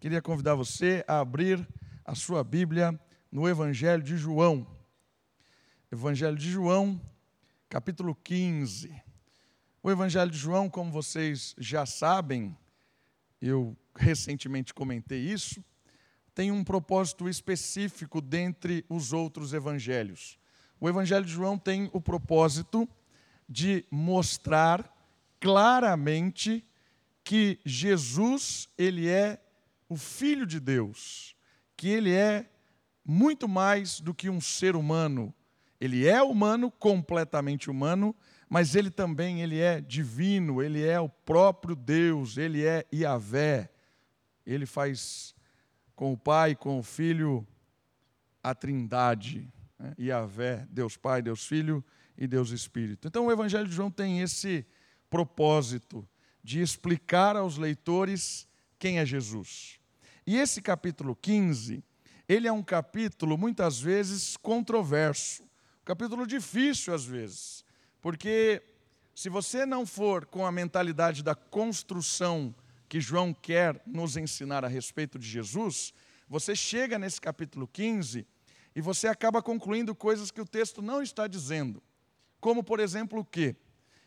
Queria convidar você a abrir a sua Bíblia no Evangelho de João. Evangelho de João, capítulo 15. O Evangelho de João, como vocês já sabem, eu recentemente comentei isso, tem um propósito específico dentre os outros evangelhos. O Evangelho de João tem o propósito de mostrar claramente que Jesus, ele é o filho de Deus, que ele é muito mais do que um ser humano. Ele é humano, completamente humano, mas ele também ele é divino, ele é o próprio Deus, ele é Yahvé. Ele faz com o Pai, com o Filho, a Trindade. Né? Yahvé, Deus Pai, Deus Filho e Deus Espírito. Então o Evangelho de João tem esse propósito de explicar aos leitores quem é Jesus. E esse capítulo 15, ele é um capítulo muitas vezes controverso, um capítulo difícil às vezes, porque se você não for com a mentalidade da construção que João quer nos ensinar a respeito de Jesus, você chega nesse capítulo 15 e você acaba concluindo coisas que o texto não está dizendo. Como, por exemplo, o quê?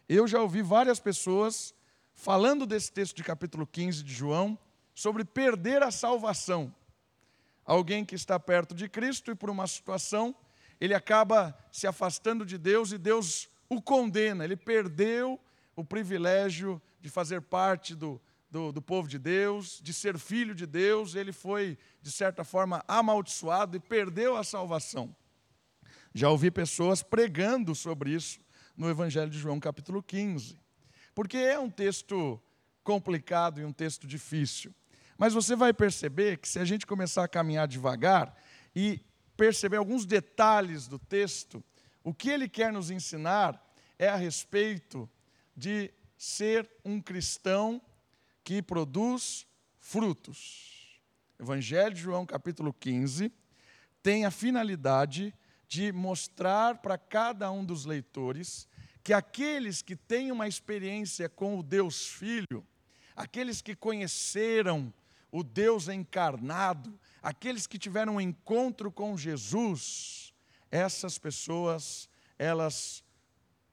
Eu já ouvi várias pessoas falando desse texto de capítulo 15 de João sobre perder a salvação. Alguém que está perto de Cristo e por uma situação, ele acaba se afastando de Deus e Deus o condena. Ele perdeu o privilégio de fazer parte do, do, do, povo de Deus, de ser filho de Deus, ele foi, de certa forma, amaldiçoado e perdeu a salvação. Já ouvi pessoas pregando sobre isso no Evangelho de João, capítulo 15, porque é um texto complicado e um texto difícil. Mas você vai perceber que se a gente começar a caminhar devagar e perceber alguns detalhes do texto, o que ele quer nos ensinar é a respeito de ser um cristão que produz frutos. Evangelho de João, capítulo 15, tem a finalidade de mostrar para cada um dos leitores que aqueles que têm uma experiência com o Deus Filho, aqueles que conheceram o Deus encarnado, aqueles que tiveram um encontro com Jesus, essas pessoas, elas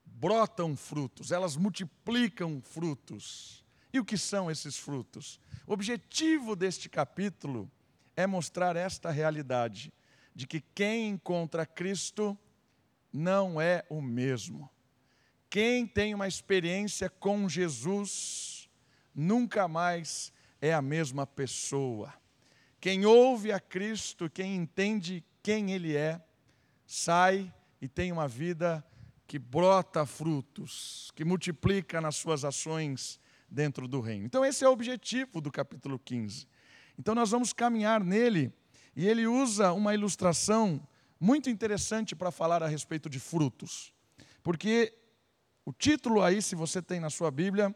brotam frutos, elas multiplicam frutos. E o que são esses frutos? O objetivo deste capítulo é mostrar esta realidade de que quem encontra Cristo não é o mesmo. Quem tem uma experiência com Jesus nunca mais é a mesma pessoa. Quem ouve a Cristo, quem entende quem Ele é, sai e tem uma vida que brota frutos, que multiplica nas suas ações dentro do reino. Então, esse é o objetivo do capítulo 15. Então, nós vamos caminhar nele, e ele usa uma ilustração muito interessante para falar a respeito de frutos. Porque o título aí, se você tem na sua Bíblia,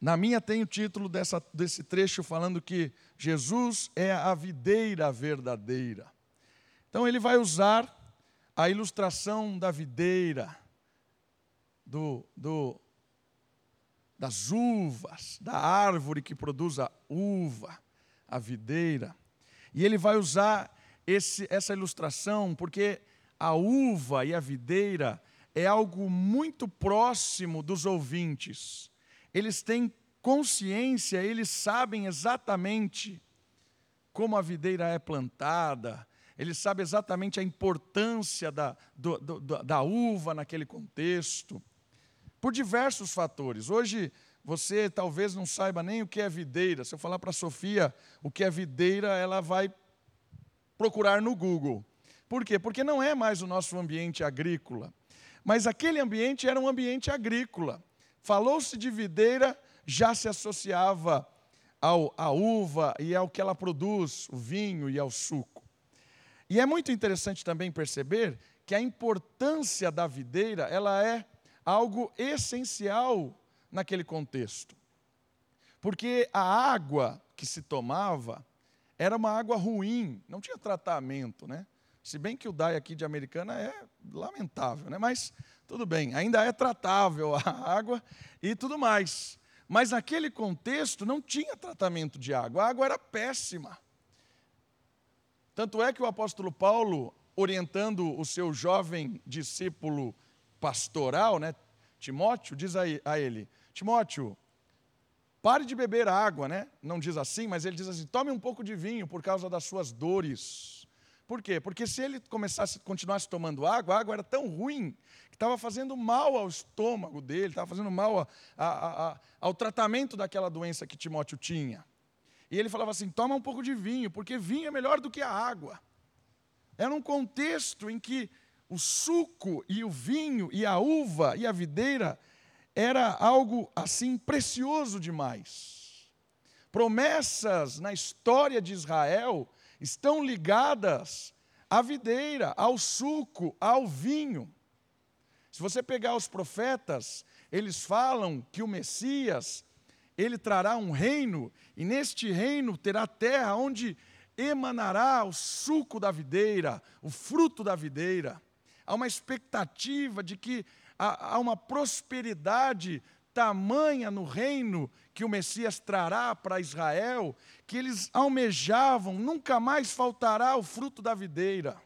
na minha tem o título dessa, desse trecho falando que Jesus é a videira verdadeira. Então ele vai usar a ilustração da videira, do, do, das uvas, da árvore que produz a uva, a videira. E ele vai usar esse, essa ilustração porque a uva e a videira é algo muito próximo dos ouvintes. Eles têm consciência, eles sabem exatamente como a videira é plantada, eles sabem exatamente a importância da, do, do, da uva naquele contexto por diversos fatores. Hoje você talvez não saiba nem o que é videira. Se eu falar para a Sofia o que é videira, ela vai procurar no Google. Por quê? Porque não é mais o nosso ambiente agrícola. Mas aquele ambiente era um ambiente agrícola. Falou-se de videira, já se associava ao, à uva e ao que ela produz, o vinho e ao suco. E é muito interessante também perceber que a importância da videira, ela é algo essencial naquele contexto. Porque a água que se tomava era uma água ruim, não tinha tratamento, né? Se bem que o DAI aqui de Americana é lamentável, né? Mas tudo bem, ainda é tratável a água e tudo mais. Mas naquele contexto não tinha tratamento de água, a água era péssima. Tanto é que o apóstolo Paulo, orientando o seu jovem discípulo pastoral, né, Timóteo, diz a ele: Timóteo, pare de beber água, né? Não diz assim, mas ele diz assim: tome um pouco de vinho por causa das suas dores. Por quê? Porque se ele começasse, continuasse tomando água, a água era tão ruim que estava fazendo mal ao estômago dele, estava fazendo mal a, a, a, ao tratamento daquela doença que Timóteo tinha. E ele falava assim: toma um pouco de vinho, porque vinho é melhor do que a água. Era um contexto em que o suco e o vinho e a uva e a videira era algo assim precioso demais. Promessas na história de Israel estão ligadas à videira, ao suco, ao vinho. Se você pegar os profetas, eles falam que o Messias, ele trará um reino, e neste reino terá terra onde emanará o suco da videira, o fruto da videira. Há uma expectativa de que há, uma prosperidade tamanha no reino que o Messias trará para Israel, que eles almejavam, nunca mais faltará o fruto da videira.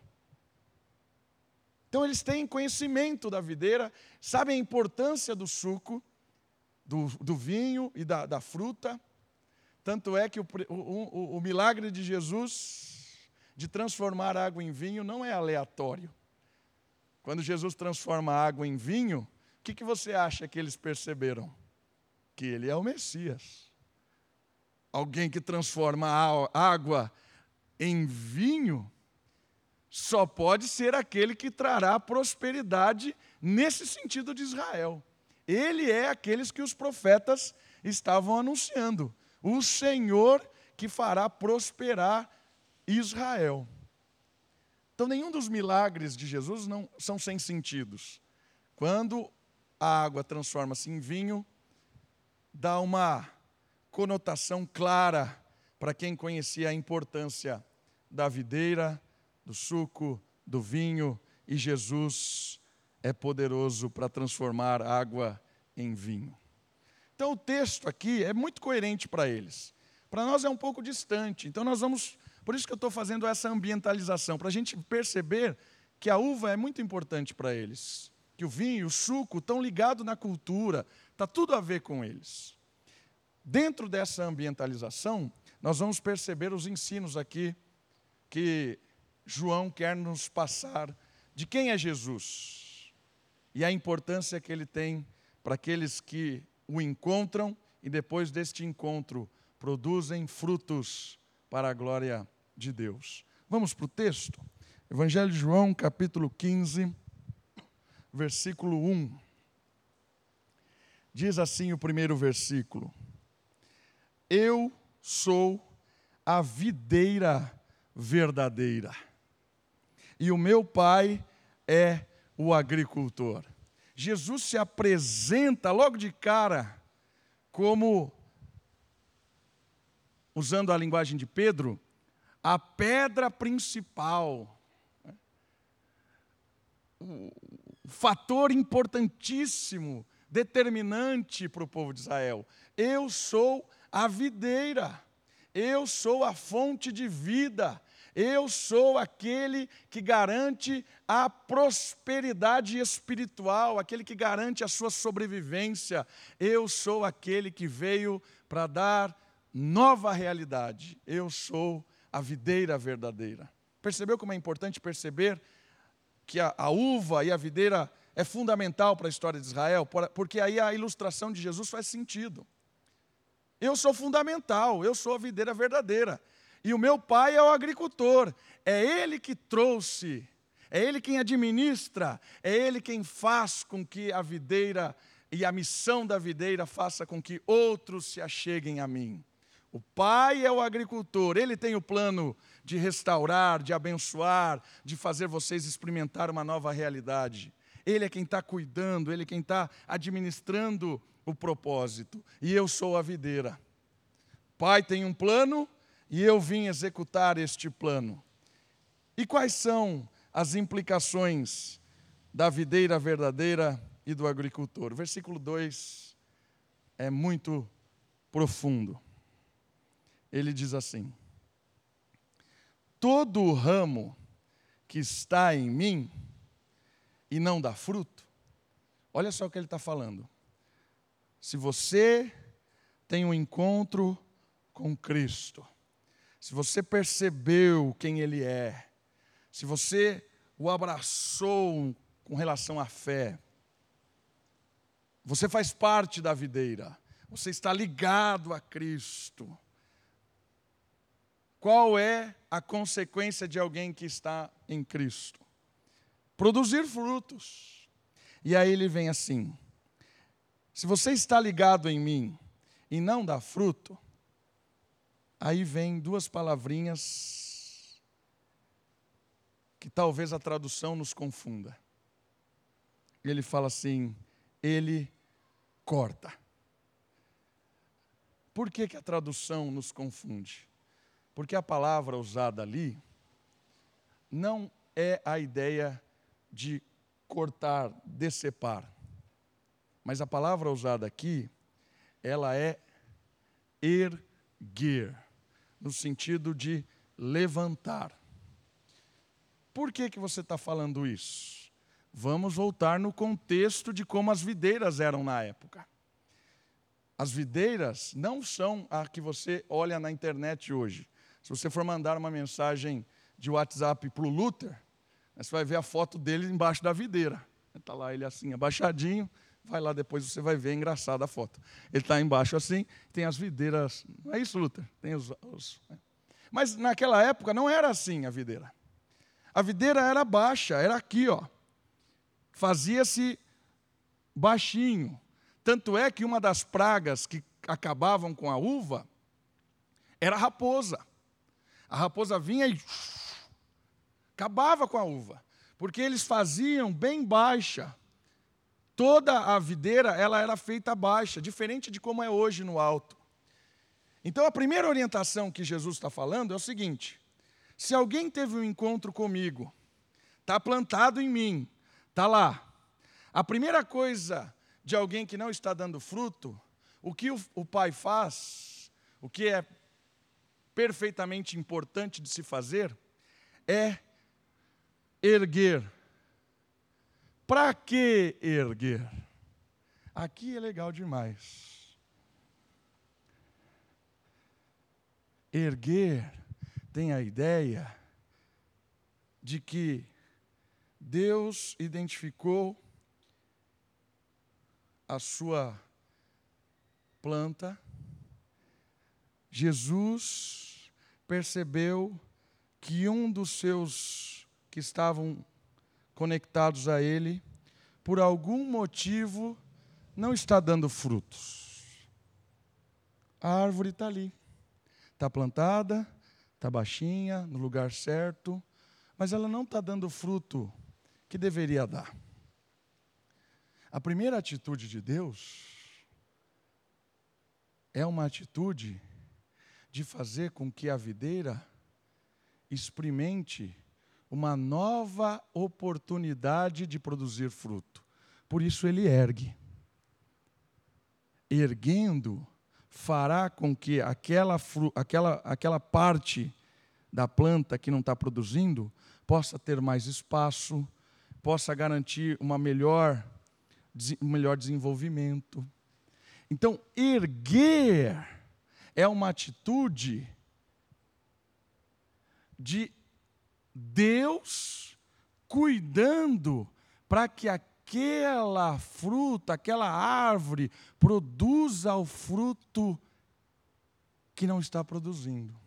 Então eles têm conhecimento da videira, sabem a importância do suco, do, do vinho e da, da, fruta. Tanto é que o, o, o milagre de Jesus de transformar água em vinho não é aleatório. Quando Jesus transforma água em vinho, o que, que você acha que eles perceberam? Que ele é o Messias. Alguém que transforma água em vinho só pode ser aquele que trará prosperidade nesse sentido de Israel. Ele é aqueles que os profetas estavam anunciando. O Senhor que fará prosperar Israel. Então, nenhum dos milagres de Jesus não são sem sentidos. Quando a água transforma-se em vinho, dá uma conotação clara para quem conhecia a importância da videira, do suco, do vinho, e Jesus é poderoso para transformar água em vinho. Então, o texto aqui é muito coerente para eles. Para nós é um pouco distante, então nós vamos por isso que eu estou fazendo essa ambientalização, para a gente perceber que a uva é muito importante para eles. Que o vinho, o suco estão ligados na cultura, está tudo a ver com eles. Dentro dessa ambientalização, nós vamos perceber os ensinos aqui que João quer nos passar de quem é Jesus e a importância que ele tem para aqueles que o encontram e depois deste encontro produzem frutos para a glória de Deus. Vamos para o texto? Evangelho de João, capítulo 15, versículo 1. Diz assim o primeiro versículo: Eu sou a videira verdadeira, e o meu pai é o agricultor. Jesus se apresenta logo de cara como, usando a linguagem de Pedro, a pedra principal, o fator importantíssimo, determinante para o povo de Israel. Eu sou a videira, eu sou a fonte de vida, eu sou aquele que garante a prosperidade espiritual, aquele que garante a sua sobrevivência. Eu sou aquele que veio para dar nova realidade. Eu sou a videira verdadeira. Percebeu como é importante perceber que a, a uva e a videira é fundamental para a história de Israel? Porque aí a ilustração de Jesus faz sentido. Eu sou fundamental, eu sou a videira verdadeira. E o meu pai é o agricultor. É ele que trouxe, é ele quem administra, é ele quem faz com que a videira e a missão da videira faça com que outros se acheguem a mim. O pai é o agricultor, ele tem o plano de restaurar, de abençoar, de fazer vocês experimentar uma nova realidade. Ele é quem está cuidando, ele é quem está administrando o propósito. E eu sou a videira. Pai tem um plano e eu vim executar este plano. E quais são as implicações da videira verdadeira e do agricultor? Versículo 2 é muito profundo. Ele diz assim: Todo ramo que está em mim e não dá fruto, olha só o que ele está falando. Se você tem um encontro com Cristo, se você percebeu quem Ele é, se você o abraçou com relação à fé, você faz parte da videira, você está ligado a Cristo. Qual é a consequência de alguém que está em Cristo? Produzir frutos. E aí ele vem assim: se você está ligado em mim e não dá fruto, aí vem duas palavrinhas que talvez a tradução nos confunda. Ele fala assim: ele corta. Por que, que a tradução nos confunde? Porque a palavra usada ali não é a ideia de cortar, decepar. Mas a palavra usada aqui, ela é erguer, no sentido de levantar. Por que, que você está falando isso? Vamos voltar no contexto de como as videiras eram na época. As videiras não são a que você olha na internet hoje. Se você for mandar uma mensagem de WhatsApp para o Luther, você vai ver a foto dele embaixo da videira. Está lá ele assim, abaixadinho, Vai lá depois, você vai ver, é engraçada a foto. Ele está embaixo assim, tem as videiras. Não é isso, Luther? Tem os, os, né? Mas naquela época não era assim a videira. A videira era baixa, era aqui, ó. Fazia-se baixinho. Tanto é que uma das pragas que acabavam com a uva era a raposa. A raposa vinha e acabava com a uva, porque eles faziam bem baixa toda a videira ela era feita baixa, diferente de como é hoje no alto. Então a primeira orientação que Jesus está falando é o seguinte: se alguém teve um encontro comigo, está plantado em mim, está lá. A primeira coisa de alguém que não está dando fruto, o que o, o pai faz, o que é perfeitamente importante de se fazer, é erguer para que erguer? Aqui é legal demais. Erguer tem a ideia de que Deus identificou a sua planta, Jesus percebeu que um dos seus que estavam conectados a Ele, por algum motivo não está dando frutos. A árvore está ali, está plantada, está baixinha, no lugar certo, mas ela não está dando fruto que deveria dar. A primeira atitude de Deus é uma atitude de fazer com que a videira experimente uma nova oportunidade de produzir fruto. Por isso ele ergue. Erguendo, fará com que aquela, aquela, aquela parte da planta que não está produzindo possa ter mais espaço, possa garantir uma melhor, um melhor desenvolvimento. Então, erguer é uma atitude de Deus cuidando para que aquela fruta, aquela árvore produza o fruto que não está produzindo.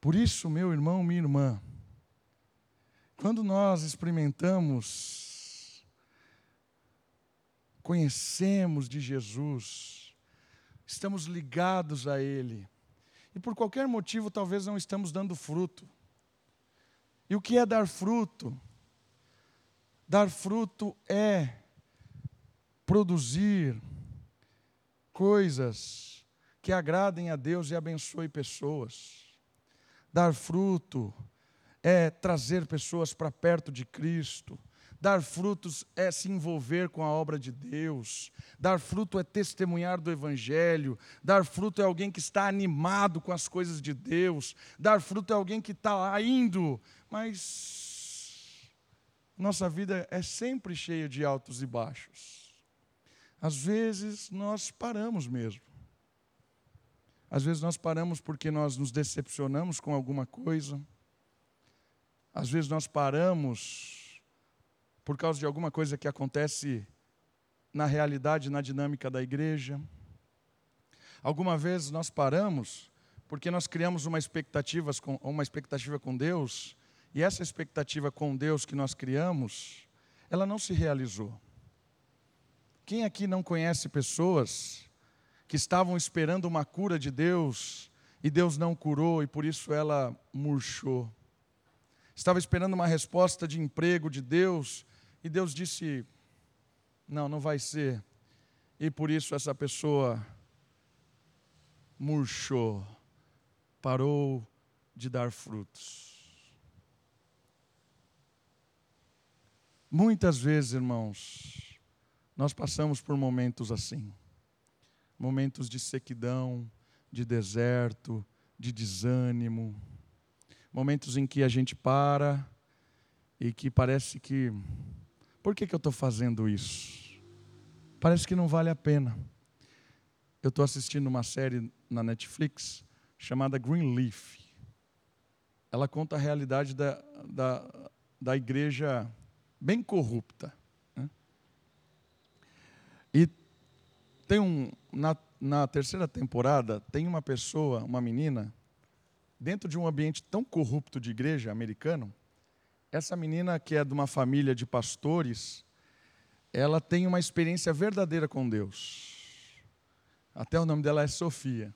Por isso, meu irmão, minha irmã, quando nós experimentamos, conhecemos de Jesus, estamos ligados a Ele, e por qualquer motivo talvez não estamos dando fruto, e o que é dar fruto? Dar fruto é produzir coisas que agradem a Deus e abençoe pessoas. Dar fruto é trazer pessoas para perto de Cristo. Dar frutos é se envolver com a obra de Deus. Dar fruto é testemunhar do Evangelho. Dar fruto é alguém que está animado com as coisas de Deus. Dar fruto é alguém que está indo. Mas nossa vida é sempre cheia de altos e baixos. Às vezes nós paramos mesmo. Às vezes nós paramos porque nós nos decepcionamos com alguma coisa. Às vezes nós paramos por causa de alguma coisa que acontece na realidade, na dinâmica da igreja. Alguma vez nós paramos porque nós criamos uma expectativa com, uma expectativa com Deus, e essa expectativa com Deus que nós criamos, ela não se realizou. Quem aqui não conhece pessoas que estavam esperando uma cura de Deus e Deus não curou e por isso ela murchou. Estava esperando uma resposta de emprego de Deus e Deus disse: Não, não vai ser. E por isso essa pessoa murchou, parou de dar frutos. Muitas vezes, irmãos, nós passamos por momentos assim momentos de sequidão, de deserto, de desânimo, momentos em que a gente para e que parece que, por que, que eu estou fazendo isso? Parece que não vale a pena. Eu estou assistindo uma série na Netflix chamada Greenleaf. Ela conta a realidade da, da, da igreja bem corrupta. Né? E tem um, na, na terceira temporada, tem uma pessoa, uma menina, dentro de um ambiente tão corrupto de igreja americano, essa menina que é de uma família de pastores, ela tem uma experiência verdadeira com Deus. Até o nome dela é Sofia.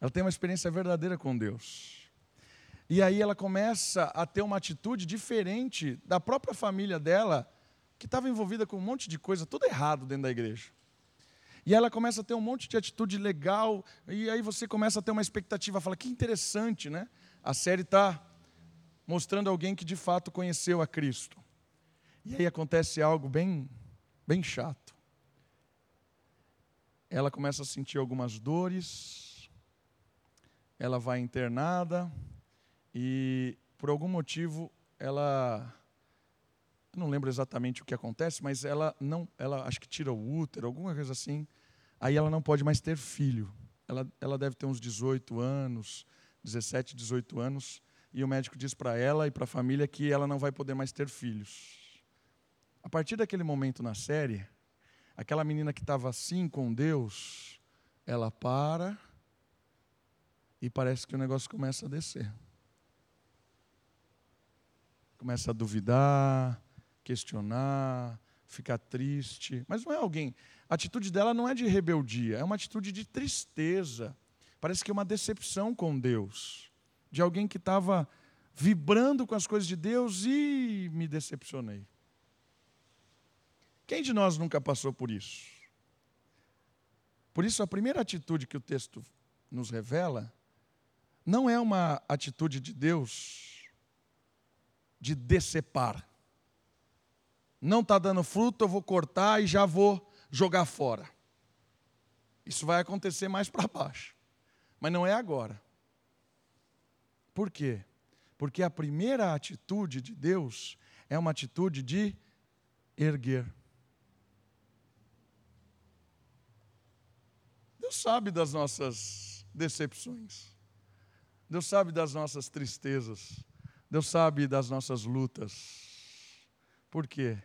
Ela tem uma experiência verdadeira com Deus. E aí ela começa a ter uma atitude diferente da própria família dela, que estava envolvida com um monte de coisa tudo errado dentro da igreja. E ela começa a ter um monte de atitude legal, e aí você começa a ter uma expectativa, fala, que interessante, né? A série está mostrando alguém que de fato conheceu a Cristo. E aí acontece algo bem, bem chato. Ela começa a sentir algumas dores, ela vai internada, e por algum motivo ela não lembro exatamente o que acontece, mas ela não, ela acho que tira o útero, alguma coisa assim. Aí ela não pode mais ter filho. Ela, ela deve ter uns 18 anos, 17, 18 anos, e o médico diz para ela e para a família que ela não vai poder mais ter filhos. A partir daquele momento na série, aquela menina que estava assim com Deus, ela para e parece que o negócio começa a descer. Começa a duvidar, questionar, ficar triste. Mas não é alguém. A atitude dela não é de rebeldia, é uma atitude de tristeza. Parece que é uma decepção com Deus. De alguém que estava vibrando com as coisas de Deus e me decepcionei. Quem de nós nunca passou por isso? Por isso, a primeira atitude que o texto nos revela não é uma atitude de Deus de decepar não está dando fruto, eu vou cortar e já vou jogar fora. Isso vai acontecer mais para baixo. Mas não é agora. Por quê? Porque a primeira atitude de Deus é uma atitude de erguer. Deus sabe das nossas decepções. Deus sabe das nossas tristezas. Deus sabe das nossas lutas. Por quê?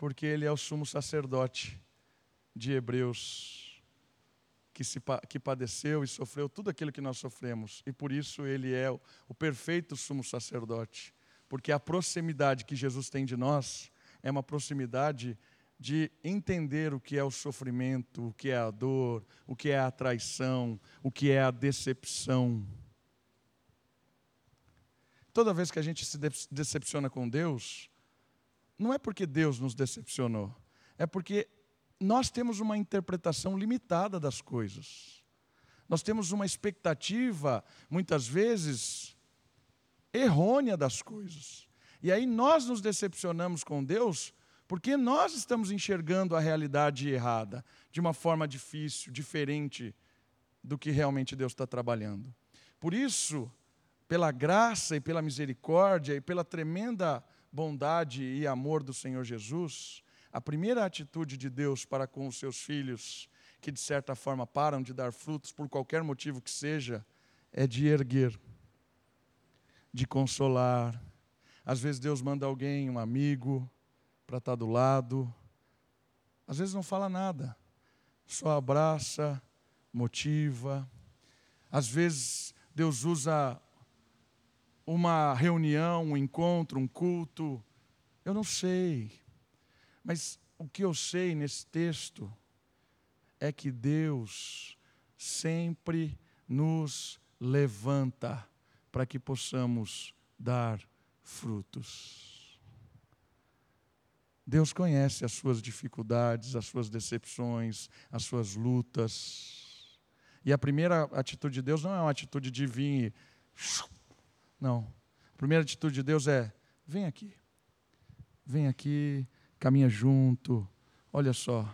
porque ele é o sumo sacerdote de Hebreus, que, se, que padeceu e sofreu tudo aquilo que nós sofremos, e por isso ele é o, o perfeito sumo sacerdote, porque a proximidade que Jesus tem de nós é uma proximidade de entender o que é o sofrimento, o que é a dor, o que é a traição, o que é a decepção. Toda vez que a gente se decepciona com Deus, não é porque Deus nos decepcionou, é porque nós temos uma interpretação limitada das coisas. Nós temos uma expectativa, muitas vezes, errônea das coisas. E aí nós nos decepcionamos com Deus porque nós estamos enxergando a realidade errada, de uma forma difícil, diferente do que realmente Deus está trabalhando. Por isso, pela graça e pela misericórdia e pela tremenda bondade e amor do Senhor Jesus, a primeira atitude de Deus para com os seus filhos, que de certa forma param de dar frutos por qualquer motivo que seja, é de erguer, de consolar. Às vezes Deus manda alguém, um amigo, para estar do lado. Às vezes não fala nada, só abraça, motiva. Às vezes Deus usa uma reunião, um encontro, um culto. Eu não sei. Mas o que eu sei nesse texto é que Deus sempre nos levanta para que possamos dar frutos. Deus conhece as suas dificuldades, as suas decepções, as suas lutas. E a primeira atitude de Deus não é uma atitude de vir. Não. A primeira atitude de Deus é: vem aqui. Vem aqui, caminha junto. Olha só,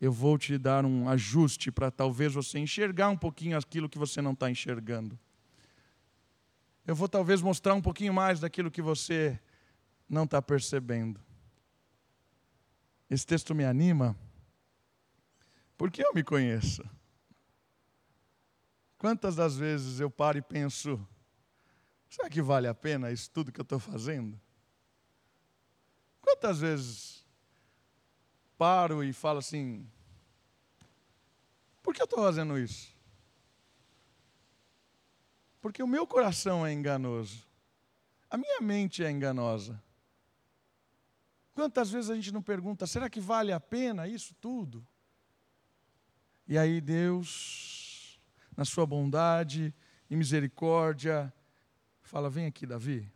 eu vou te dar um ajuste para talvez você enxergar um pouquinho aquilo que você não está enxergando. Eu vou talvez mostrar um pouquinho mais daquilo que você não está percebendo. Esse texto me anima, porque eu me conheço. Quantas das vezes eu paro e penso, será que vale a pena isso tudo que eu estou fazendo? Quantas vezes paro e falo assim: por que eu estou fazendo isso? Porque o meu coração é enganoso, a minha mente é enganosa. Quantas vezes a gente não pergunta, será que vale a pena isso tudo? E aí Deus, na sua bondade e misericórdia, fala: vem aqui, Davi,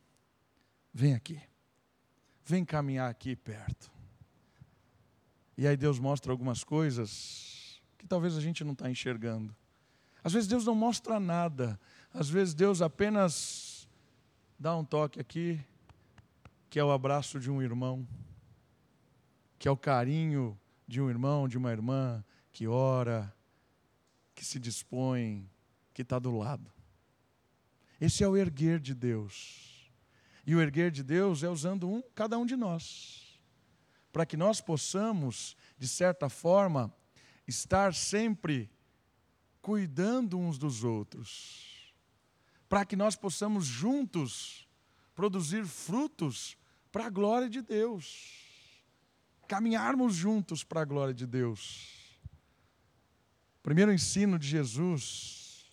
vem aqui vem caminhar aqui perto. E aí Deus mostra algumas coisas que talvez a gente não está enxergando. Às vezes Deus não mostra nada, às vezes Deus apenas dá um toque aqui, que é o abraço de um irmão, que é o carinho de um irmão, de uma irmã que ora, que se dispõe, que está do lado. Esse é o erguer de Deus. E o erguer de Deus é usando um, cada um de nós, para que nós possamos, de certa forma, estar sempre cuidando uns dos outros, para que nós possamos juntos produzir frutos para a glória de Deus, caminharmos juntos para a glória de Deus. O primeiro ensino de Jesus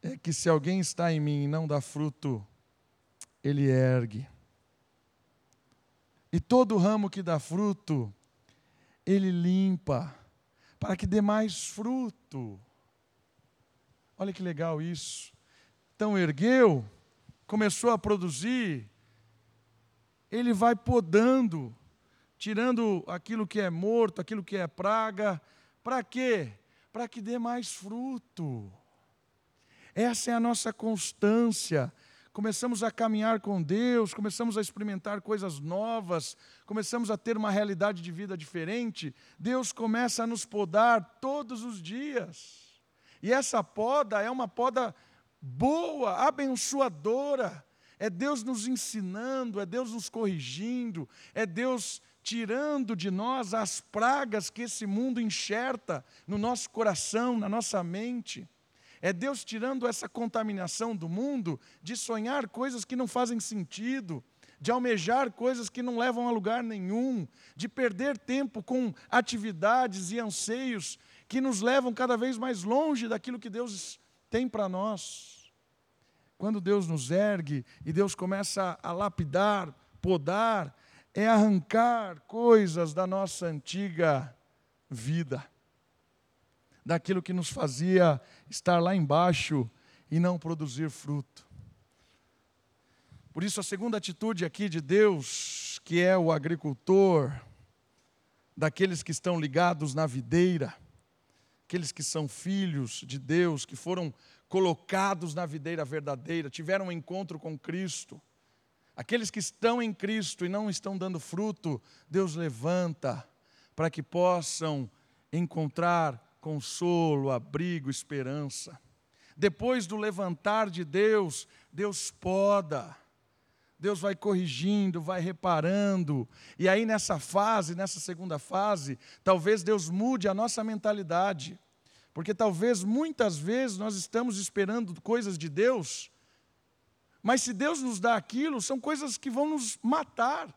é que se alguém está em mim e não dá fruto, ele ergue. E todo ramo que dá fruto, ele limpa, para que dê mais fruto. Olha que legal isso. Então ergueu, começou a produzir, ele vai podando, tirando aquilo que é morto, aquilo que é praga. Para quê? Para que dê mais fruto. Essa é a nossa constância começamos a caminhar com Deus, começamos a experimentar coisas novas, começamos a ter uma realidade de vida diferente, Deus começa a nos podar todos os dias. E essa poda é uma poda boa, abençoadora. É Deus nos ensinando, é Deus nos corrigindo, é Deus tirando de nós as pragas que esse mundo enxerta no nosso coração, na nossa mente. É Deus tirando essa contaminação do mundo de sonhar coisas que não fazem sentido, de almejar coisas que não levam a lugar nenhum, de perder tempo com atividades e anseios que nos levam cada vez mais longe daquilo que Deus tem para nós. Quando Deus nos ergue e Deus começa a lapidar, podar, é arrancar coisas da nossa antiga vida daquilo que nos fazia estar lá embaixo e não produzir fruto. Por isso, a segunda atitude aqui de Deus, que é o agricultor, daqueles que estão ligados na videira, aqueles que são filhos de Deus, que foram colocados na videira verdadeira, tiveram um encontro com Cristo, Aqueles que estão em Cristo e não estão dando fruto, Deus levanta para que possam encontrar consolo, abrigo, esperança. Depois do levantar de Deus, Deus poda. Deus vai corrigindo, vai reparando. E aí nessa fase, nessa segunda fase, talvez Deus mude a nossa mentalidade. Porque talvez muitas vezes nós estamos esperando coisas de Deus, mas se Deus nos dá aquilo, são coisas que vão nos matar.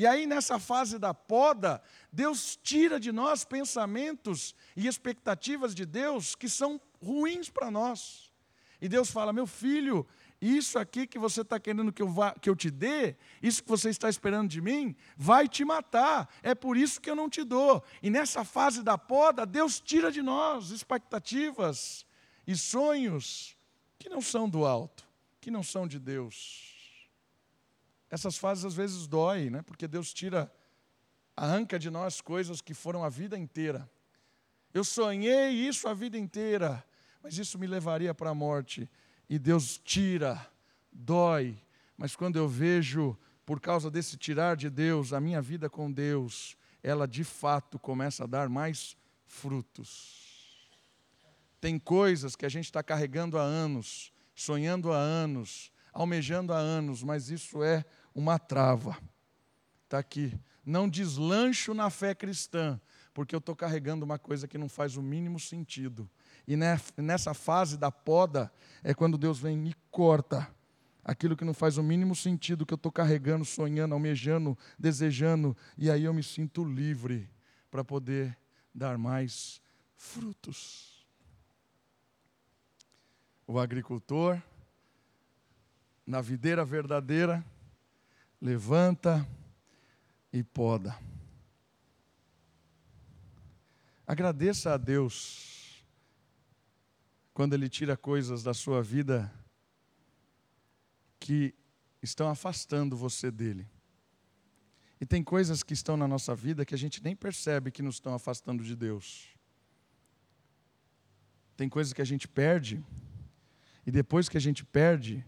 E aí, nessa fase da poda, Deus tira de nós pensamentos e expectativas de Deus que são ruins para nós. E Deus fala: meu filho, isso aqui que você está querendo que eu, vá, que eu te dê, isso que você está esperando de mim, vai te matar. É por isso que eu não te dou. E nessa fase da poda, Deus tira de nós expectativas e sonhos que não são do alto, que não são de Deus. Essas fases às vezes doem, né? porque Deus tira, arranca de nós coisas que foram a vida inteira. Eu sonhei isso a vida inteira, mas isso me levaria para a morte. E Deus tira, dói, mas quando eu vejo, por causa desse tirar de Deus, a minha vida com Deus, ela de fato começa a dar mais frutos. Tem coisas que a gente está carregando há anos, sonhando há anos, almejando há anos, mas isso é uma trava. Está aqui. Não deslancho na fé cristã, porque eu estou carregando uma coisa que não faz o mínimo sentido. E nessa fase da poda é quando Deus vem e corta aquilo que não faz o mínimo sentido, que eu estou carregando, sonhando, almejando, desejando, e aí eu me sinto livre para poder dar mais frutos. O agricultor, na videira verdadeira, levanta e poda. Agradeça a Deus quando Ele tira coisas da sua vida que estão afastando você dele. E tem coisas que estão na nossa vida que a gente nem percebe que nos estão afastando de Deus. Tem coisas que a gente perde, e depois que a gente perde,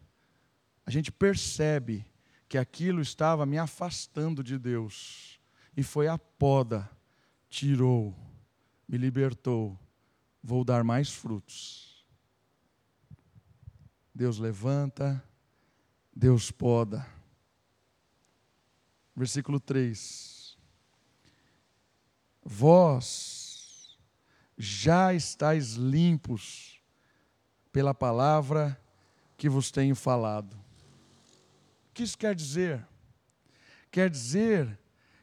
a gente percebe que aquilo estava me afastando de Deus. E foi a poda, tirou, me libertou. Vou dar mais frutos. Deus levanta, Deus poda. Versículo 3. Vós já estáis limpos pela palavra que vos tenho falado. O que isso quer dizer? Quer dizer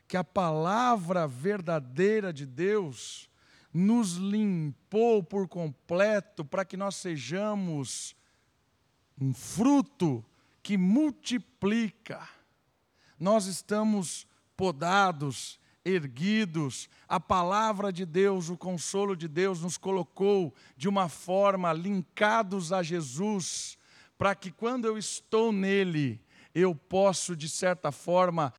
que a palavra verdadeira de Deus nos limpou por completo para que nós sejamos um fruto que multiplica. Nós estamos podados, erguidos, a palavra de Deus, o consolo de Deus nos colocou de uma forma linkados a Jesus, para que quando eu estou nele, eu posso, de certa forma,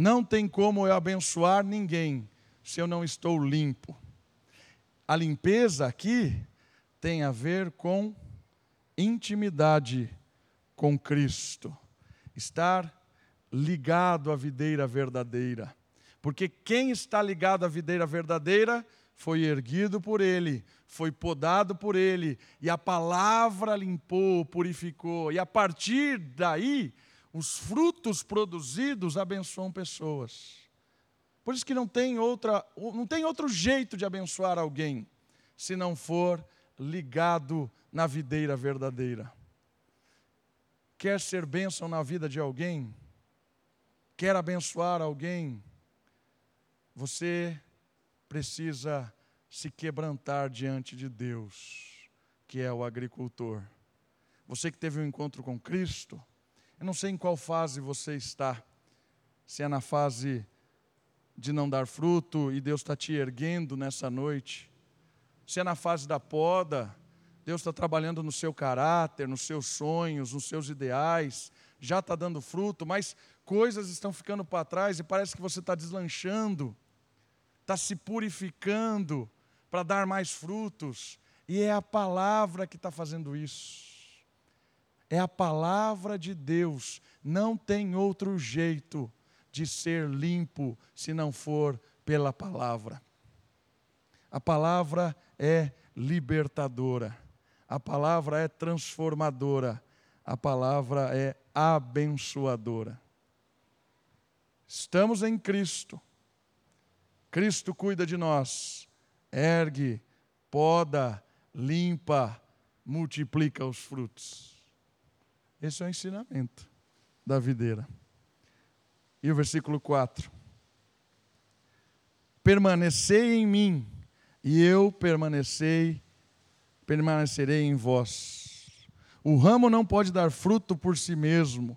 Não tem como eu abençoar ninguém se eu não estou limpo. A limpeza aqui tem a ver com intimidade com Cristo, estar ligado à videira verdadeira. Porque quem está ligado à videira verdadeira foi erguido por ele, foi podado por ele, e a palavra limpou, purificou, e a partir daí, os frutos produzidos abençoam pessoas. Por isso que não tem, outra, não tem outro jeito de abençoar alguém, se não for ligado na videira verdadeira. Quer ser bênção na vida de alguém? Quer abençoar alguém? Você precisa se quebrantar diante de Deus, que é o agricultor. Você que teve um encontro com Cristo, eu não sei em qual fase você está, se é na fase de não dar fruto e Deus está te erguendo nessa noite, se é na fase da poda, Deus está trabalhando no seu caráter, nos seus sonhos, nos seus ideais, já está dando fruto, mas coisas estão ficando para trás e parece que você está deslanchando está se purificando para dar mais frutos, e é a palavra que está fazendo isso. É a palavra de Deus, não tem outro jeito de ser limpo se não for pela palavra. A palavra é libertadora, a palavra é transformadora, a palavra é abençoadora. Estamos em Cristo Cristo cuida de nós, ergue, poda, limpa, multiplica os frutos. Esse é o ensinamento da videira. E o versículo 4: Permanecei em mim, e eu permanecei, permanecerei em vós. O ramo não pode dar fruto por si mesmo,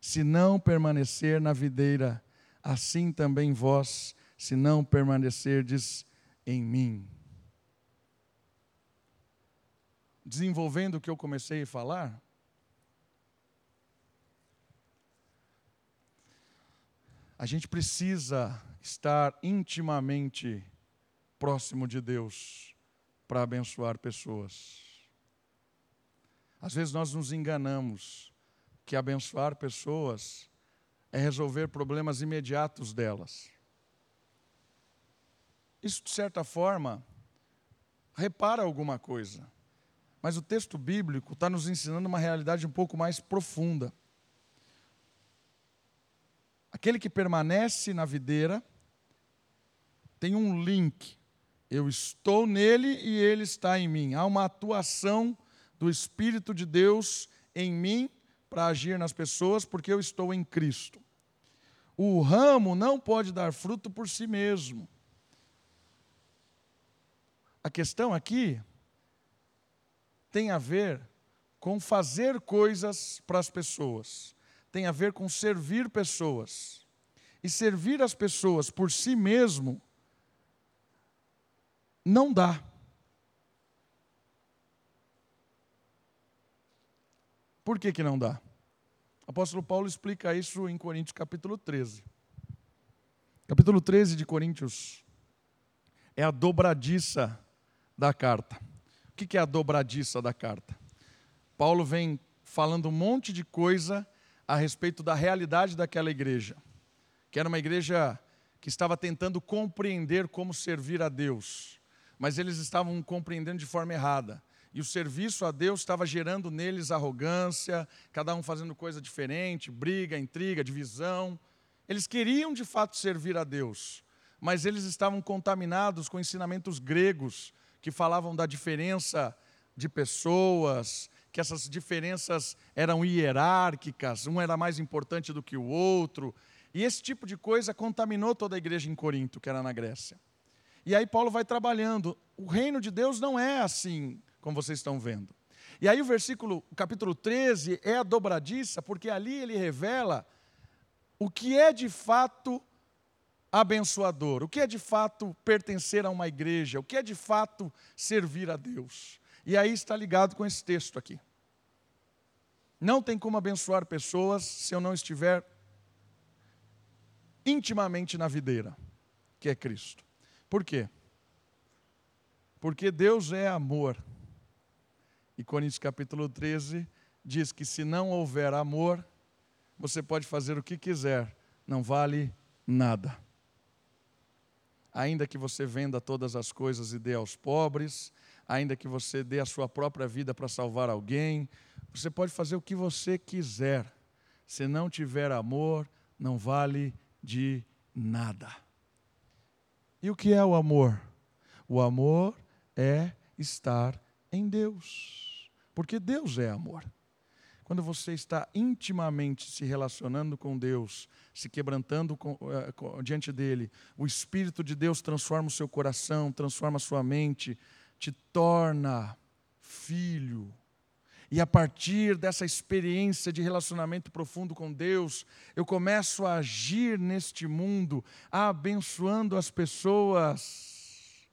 se não permanecer na videira, assim também vós se não permanecerdes em mim. Desenvolvendo o que eu comecei a falar, a gente precisa estar intimamente próximo de Deus para abençoar pessoas. Às vezes nós nos enganamos que abençoar pessoas é resolver problemas imediatos delas. Isso, de certa forma, repara alguma coisa. Mas o texto bíblico está nos ensinando uma realidade um pouco mais profunda. Aquele que permanece na videira tem um link. Eu estou nele e ele está em mim. Há uma atuação do Espírito de Deus em mim para agir nas pessoas, porque eu estou em Cristo. O ramo não pode dar fruto por si mesmo. A questão aqui tem a ver com fazer coisas para as pessoas, tem a ver com servir pessoas. E servir as pessoas por si mesmo não dá. Por que, que não dá? O apóstolo Paulo explica isso em Coríntios capítulo 13. Capítulo 13 de Coríntios é a dobradiça da carta. O que é a dobradiça da carta? Paulo vem falando um monte de coisa a respeito da realidade daquela igreja, que era uma igreja que estava tentando compreender como servir a Deus, mas eles estavam compreendendo de forma errada. E o serviço a Deus estava gerando neles arrogância, cada um fazendo coisa diferente, briga, intriga, divisão. Eles queriam de fato servir a Deus, mas eles estavam contaminados com ensinamentos gregos que falavam da diferença de pessoas, que essas diferenças eram hierárquicas, um era mais importante do que o outro. E esse tipo de coisa contaminou toda a igreja em Corinto, que era na Grécia. E aí Paulo vai trabalhando. O reino de Deus não é assim, como vocês estão vendo. E aí o versículo, o capítulo 13 é a dobradiça, porque ali ele revela o que é de fato abençoador, o que é de fato pertencer a uma igreja, o que é de fato servir a Deus. E aí está ligado com esse texto aqui. Não tem como abençoar pessoas se eu não estiver intimamente na videira, que é Cristo. Por quê? Porque Deus é amor. E Coríntios capítulo 13 diz que se não houver amor, você pode fazer o que quiser, não vale nada. ainda que você venda todas as coisas e dê aos pobres, ainda que você dê a sua própria vida para salvar alguém, você pode fazer o que você quiser. Se não tiver amor, não vale de nada. E o que é o amor? O amor é estar em Deus, porque Deus é amor. Quando você está intimamente se relacionando com Deus, se quebrantando com, uh, diante dele, o Espírito de Deus transforma o seu coração, transforma a sua mente, te torna filho. E a partir dessa experiência de relacionamento profundo com Deus, eu começo a agir neste mundo, abençoando as pessoas,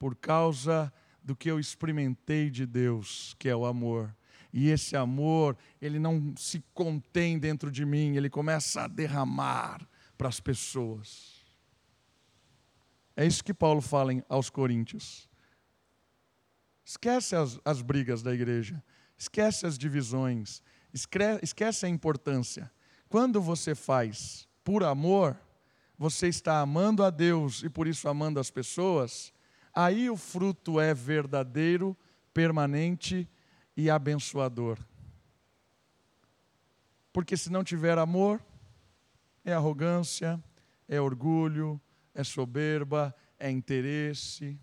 por causa do que eu experimentei de Deus, que é o amor. E esse amor, ele não se contém dentro de mim, ele começa a derramar para as pessoas. É isso que Paulo fala aos Coríntios. Esquece as, as brigas da igreja, esquece as divisões, esquece a importância. Quando você faz por amor, você está amando a Deus e por isso amando as pessoas, aí o fruto é verdadeiro, permanente e abençoador. Porque se não tiver amor, é arrogância, é orgulho, é soberba, é interesse.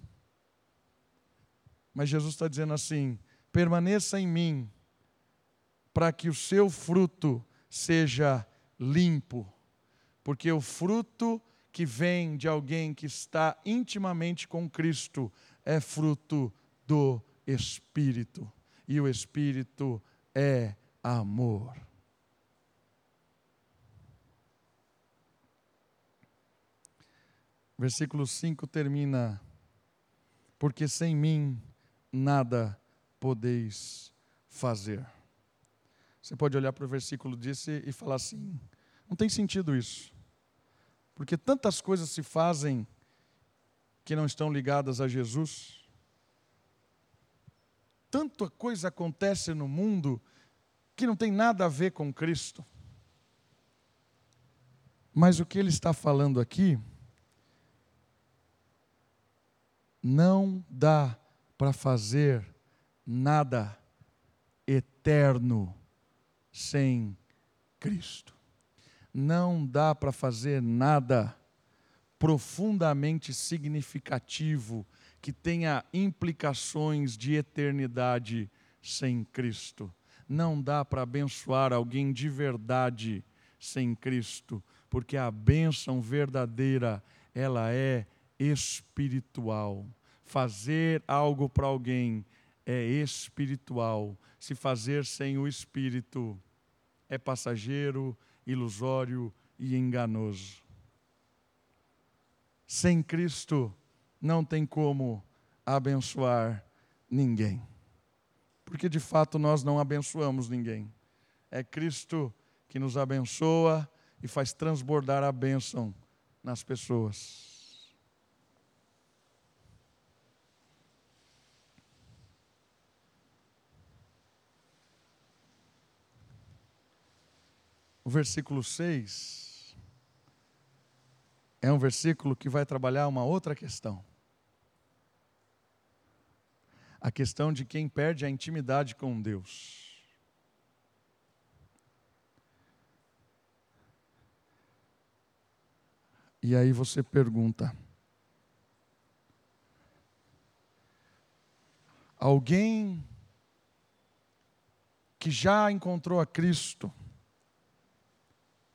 Mas Jesus está dizendo assim: permaneça em mim, para que o seu fruto seja limpo, porque o fruto que vem de alguém que está intimamente com Cristo é fruto do Espírito e o Espírito é amor. Versículo 5 termina: Porque sem mim nada podeis fazer. Você pode olhar para o versículo disse e falar assim: não tem sentido isso. Porque tantas coisas se fazem que não estão ligadas a Jesus tanta coisa acontece no mundo que não tem nada a ver com Cristo. Mas o que ele está falando aqui, não dá para fazer nada eterno sem Cristo. Não dá para fazer nada profundamente significativo que tenha implicações de eternidade sem Cristo. Não dá para abençoar alguém de verdade sem Cristo, porque a bênção verdadeira, ela é espiritual. Fazer algo para alguém é espiritual. Se fazer sem o espírito é passageiro, ilusório e enganoso. Sem Cristo, não tem como abençoar ninguém. Porque de fato nós não abençoamos ninguém. É Cristo que nos abençoa e faz transbordar a bênção nas pessoas. O versículo 6 é um versículo que vai trabalhar uma outra questão a questão de quem perde a intimidade com Deus. E aí você pergunta: alguém que já encontrou a Cristo,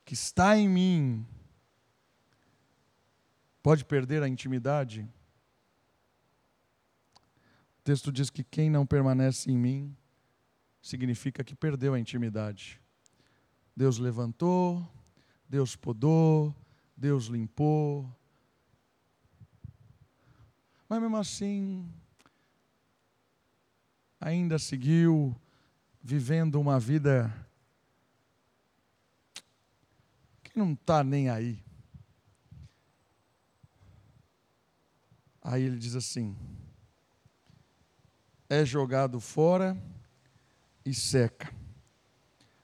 que está em mim, pode perder a intimidade? texto diz que quem não permanece em mim significa que perdeu a intimidade. Deus levantou, Deus podou, Deus limpou. Mas mesmo assim, ainda seguiu vivendo uma vida que não está nem aí. Aí ele diz assim: é jogado fora e seca.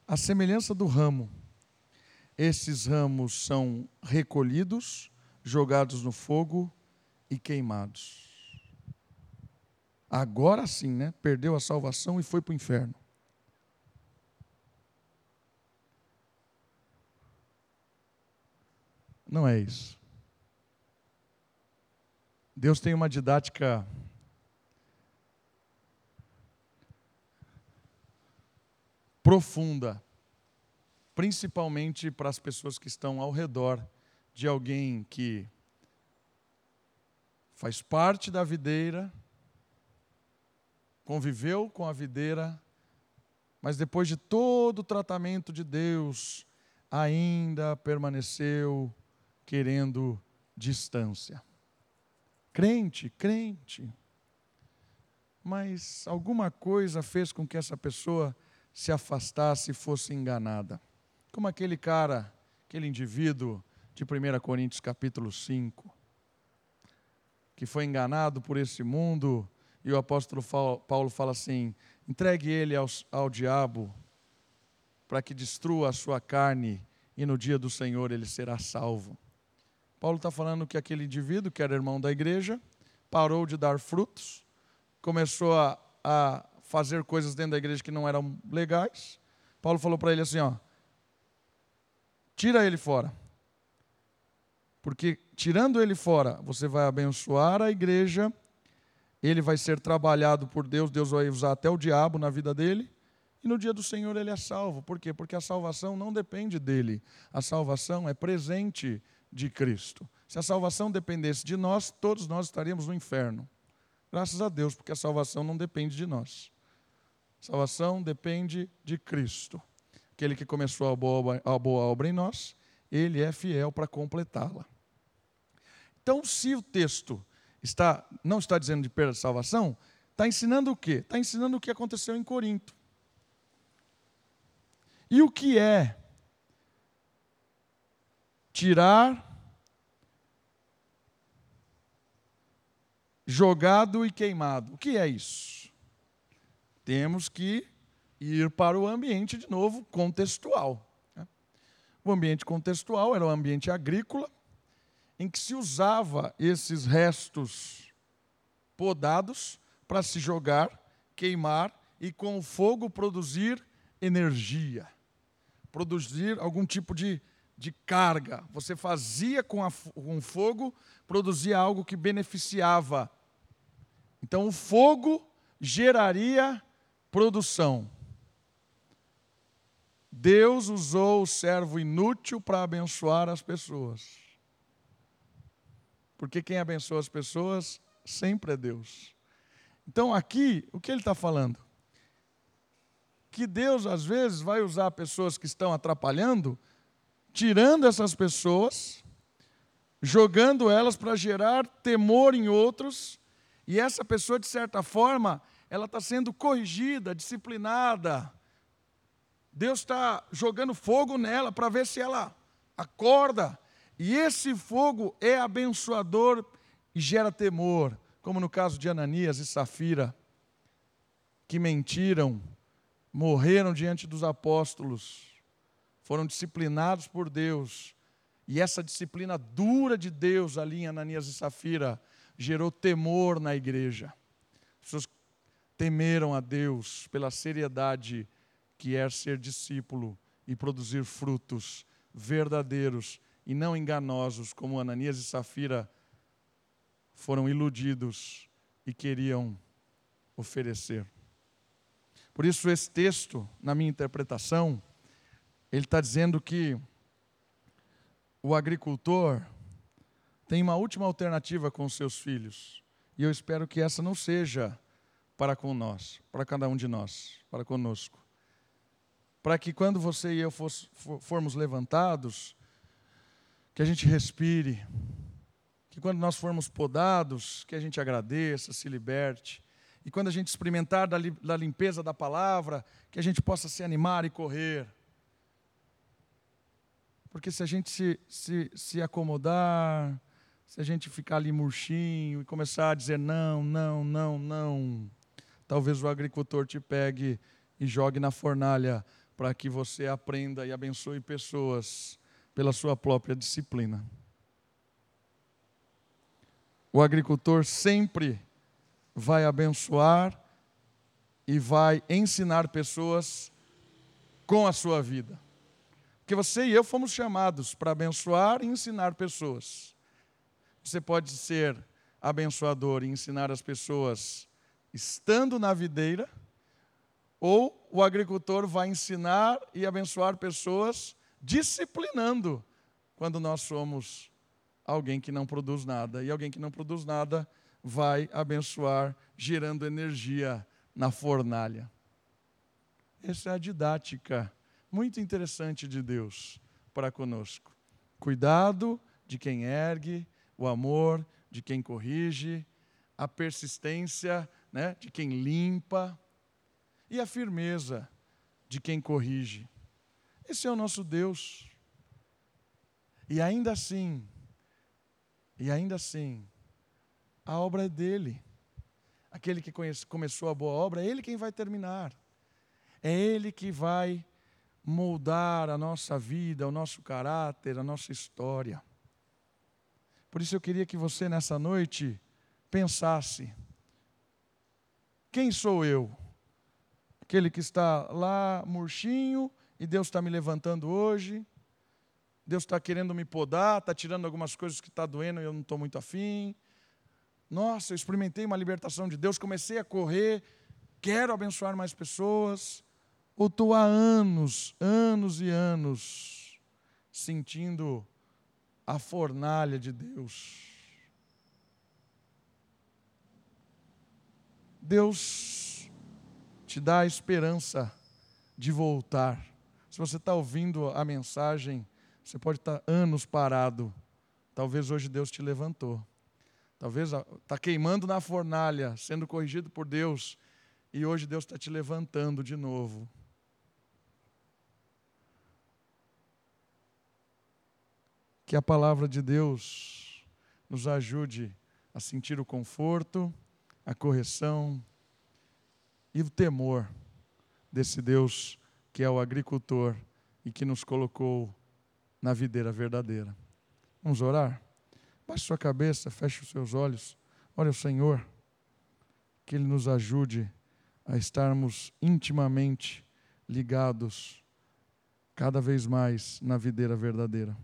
A semelhança do ramo, esses ramos são recolhidos, jogados no fogo e queimados. Agora sim, né? Perdeu a salvação e foi para o inferno. Não é isso. Deus tem uma didática profunda, principalmente para as pessoas que estão ao redor de alguém que faz parte da videira, conviveu com a videira, mas depois de todo o tratamento de Deus, ainda permaneceu querendo distância. Crente, crente. Mas alguma coisa fez com que essa pessoa se afastasse e fosse enganada. Como aquele cara, aquele indivíduo de 1 Coríntios capítulo 5, que foi enganado por esse mundo, e o apóstolo Paulo fala assim: entregue ele ao, ao diabo, para que destrua a sua carne, e no dia do Senhor ele será salvo. Paulo está falando que aquele indivíduo, que era irmão da igreja, parou de dar frutos, começou a, a fazer coisas dentro da igreja que não eram legais. Paulo falou para ele assim: ó, tira ele fora. Porque tirando ele fora, você vai abençoar a igreja, ele vai ser trabalhado por Deus, Deus vai usar até o diabo na vida dele, e no dia do Senhor ele é salvo. Por quê? Porque a salvação não depende dele, a salvação é presente de Cristo. Se a salvação dependesse de nós, todos nós estaríamos no inferno. Graças a Deus, porque a salvação não depende de nós. A salvação depende de Cristo. Aquele que começou a boa, a boa obra em nós, ele é fiel para completá-la. Então, se o texto está, não está dizendo de perda de salvação, está ensinando o quê? Está ensinando o que aconteceu em Corinto. E o que é tirar, jogado e queimado. O que é isso? Temos que ir para o ambiente, de novo, contextual. Né? O ambiente contextual era o ambiente agrícola, em que se usava esses restos podados para se jogar, queimar e com o fogo produzir energia, produzir algum tipo de de carga. Você fazia com, com fogo, produzia algo que beneficiava. Então o fogo geraria produção. Deus usou o servo inútil para abençoar as pessoas. Porque quem abençoa as pessoas sempre é Deus. Então aqui, o que ele está falando? Que Deus às vezes vai usar pessoas que estão atrapalhando tirando essas pessoas, jogando elas para gerar temor em outros, e essa pessoa, de certa forma, ela está sendo corrigida, disciplinada. Deus está jogando fogo nela para ver se ela acorda. E esse fogo é abençoador e gera temor, como no caso de Ananias e Safira, que mentiram, morreram diante dos apóstolos foram disciplinados por Deus. E essa disciplina dura de Deus ali em Ananias e Safira gerou temor na igreja. As pessoas temeram a Deus pela seriedade que é ser discípulo e produzir frutos verdadeiros e não enganosos, como Ananias e Safira foram iludidos e queriam oferecer. Por isso, esse texto, na minha interpretação, ele está dizendo que o agricultor tem uma última alternativa com os seus filhos. E eu espero que essa não seja para com nós, para cada um de nós, para conosco. Para que quando você e eu formos levantados, que a gente respire, que quando nós formos podados, que a gente agradeça, se liberte. E quando a gente experimentar da limpeza da palavra, que a gente possa se animar e correr. Porque se a gente se, se, se acomodar, se a gente ficar ali murchinho e começar a dizer não, não, não, não, talvez o agricultor te pegue e jogue na fornalha para que você aprenda e abençoe pessoas pela sua própria disciplina. o agricultor sempre vai abençoar e vai ensinar pessoas com a sua vida. Porque você e eu fomos chamados para abençoar e ensinar pessoas. Você pode ser abençoador e ensinar as pessoas estando na videira, ou o agricultor vai ensinar e abençoar pessoas disciplinando quando nós somos alguém que não produz nada. E alguém que não produz nada vai abençoar, gerando energia na fornalha. Essa é a didática muito interessante de Deus para conosco. Cuidado de quem ergue, o amor de quem corrige, a persistência né, de quem limpa e a firmeza de quem corrige. Esse é o nosso Deus. E ainda assim, e ainda assim, a obra é dele. Aquele que conhece, começou a boa obra, é ele quem vai terminar. É ele que vai moldar a nossa vida, o nosso caráter, a nossa história. Por isso eu queria que você nessa noite pensasse: quem sou eu? Aquele que está lá murchinho e Deus está me levantando hoje. Deus está querendo me podar, está tirando algumas coisas que está doendo e eu não estou muito afim. Nossa, eu experimentei uma libertação de Deus, comecei a correr, quero abençoar mais pessoas. Ou estou há anos, anos e anos, sentindo a fornalha de Deus. Deus te dá a esperança de voltar. Se você está ouvindo a mensagem, você pode estar anos parado. Talvez hoje Deus te levantou. Talvez está queimando na fornalha, sendo corrigido por Deus, e hoje Deus está te levantando de novo. Que a palavra de Deus nos ajude a sentir o conforto, a correção e o temor desse Deus que é o agricultor e que nos colocou na videira verdadeira. Vamos orar? Baixe sua cabeça, feche os seus olhos. Olha o Senhor, que Ele nos ajude a estarmos intimamente ligados cada vez mais na videira verdadeira.